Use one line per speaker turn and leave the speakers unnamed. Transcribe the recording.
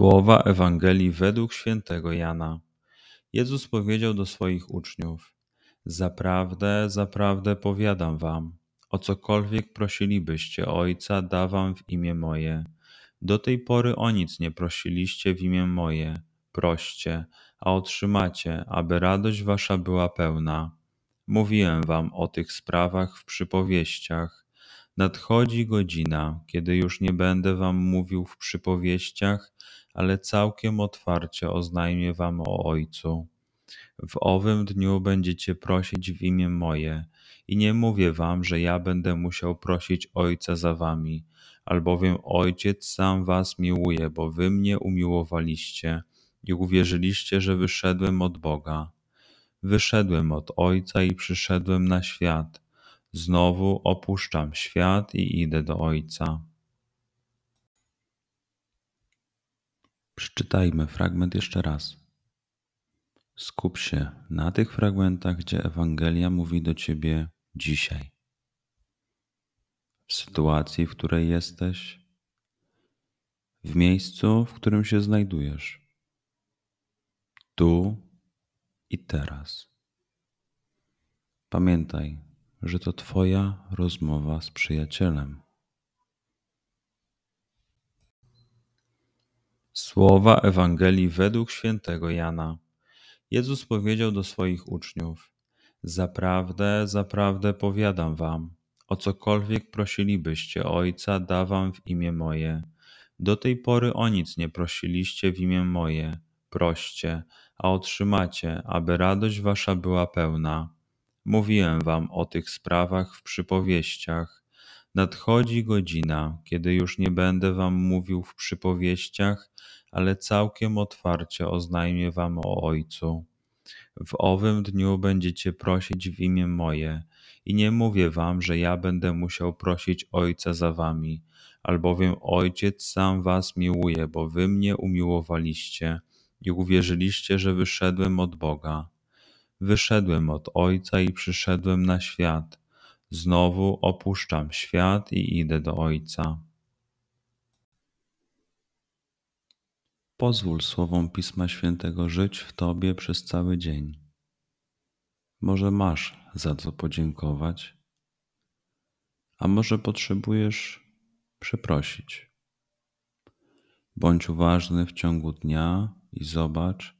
Słowa Ewangelii według świętego Jana. Jezus powiedział do swoich uczniów: Zaprawdę, zaprawdę powiadam wam, o cokolwiek prosilibyście Ojca, da wam w imię moje. Do tej pory o nic nie prosiliście w imię moje. Proście, a otrzymacie, aby radość wasza była pełna. Mówiłem wam o tych sprawach w przypowieściach. Nadchodzi godzina, kiedy już nie będę wam mówił w przypowieściach, ale całkiem otwarcie oznajmię wam o Ojcu. W owym dniu będziecie prosić w imię moje, i nie mówię wam, że ja będę musiał prosić Ojca za wami, albowiem Ojciec sam was miłuje, bo wy mnie umiłowaliście i uwierzyliście, że wyszedłem od Boga. Wyszedłem od Ojca i przyszedłem na świat. Znowu opuszczam świat i idę do Ojca. Przeczytajmy fragment jeszcze raz. Skup się na tych fragmentach, gdzie Ewangelia mówi do ciebie dzisiaj. W sytuacji, w której jesteś, w miejscu, w którym się znajdujesz, tu i teraz. Pamiętaj, że to Twoja rozmowa z przyjacielem. Słowa Ewangelii według świętego Jana. Jezus powiedział do swoich uczniów: Zaprawdę, zaprawdę powiadam wam, o cokolwiek prosilibyście Ojca, da wam w imię moje. Do tej pory o nic nie prosiliście w imię moje. Proście, a otrzymacie, aby radość wasza była pełna. Mówiłem wam o tych sprawach w przypowieściach. Nadchodzi godzina, kiedy już nie będę wam mówił w przypowieściach, ale całkiem otwarcie oznajmię wam o Ojcu. W owym dniu będziecie prosić w imię moje, i nie mówię wam, że ja będę musiał prosić Ojca za wami, albowiem Ojciec sam was miłuje, bo wy mnie umiłowaliście i uwierzyliście, że wyszedłem od Boga. Wyszedłem od Ojca i przyszedłem na świat. Znowu opuszczam świat i idę do Ojca. Pozwól słowom Pisma Świętego żyć w Tobie przez cały dzień. Może masz za co podziękować, a może potrzebujesz przeprosić. Bądź uważny w ciągu dnia i zobacz,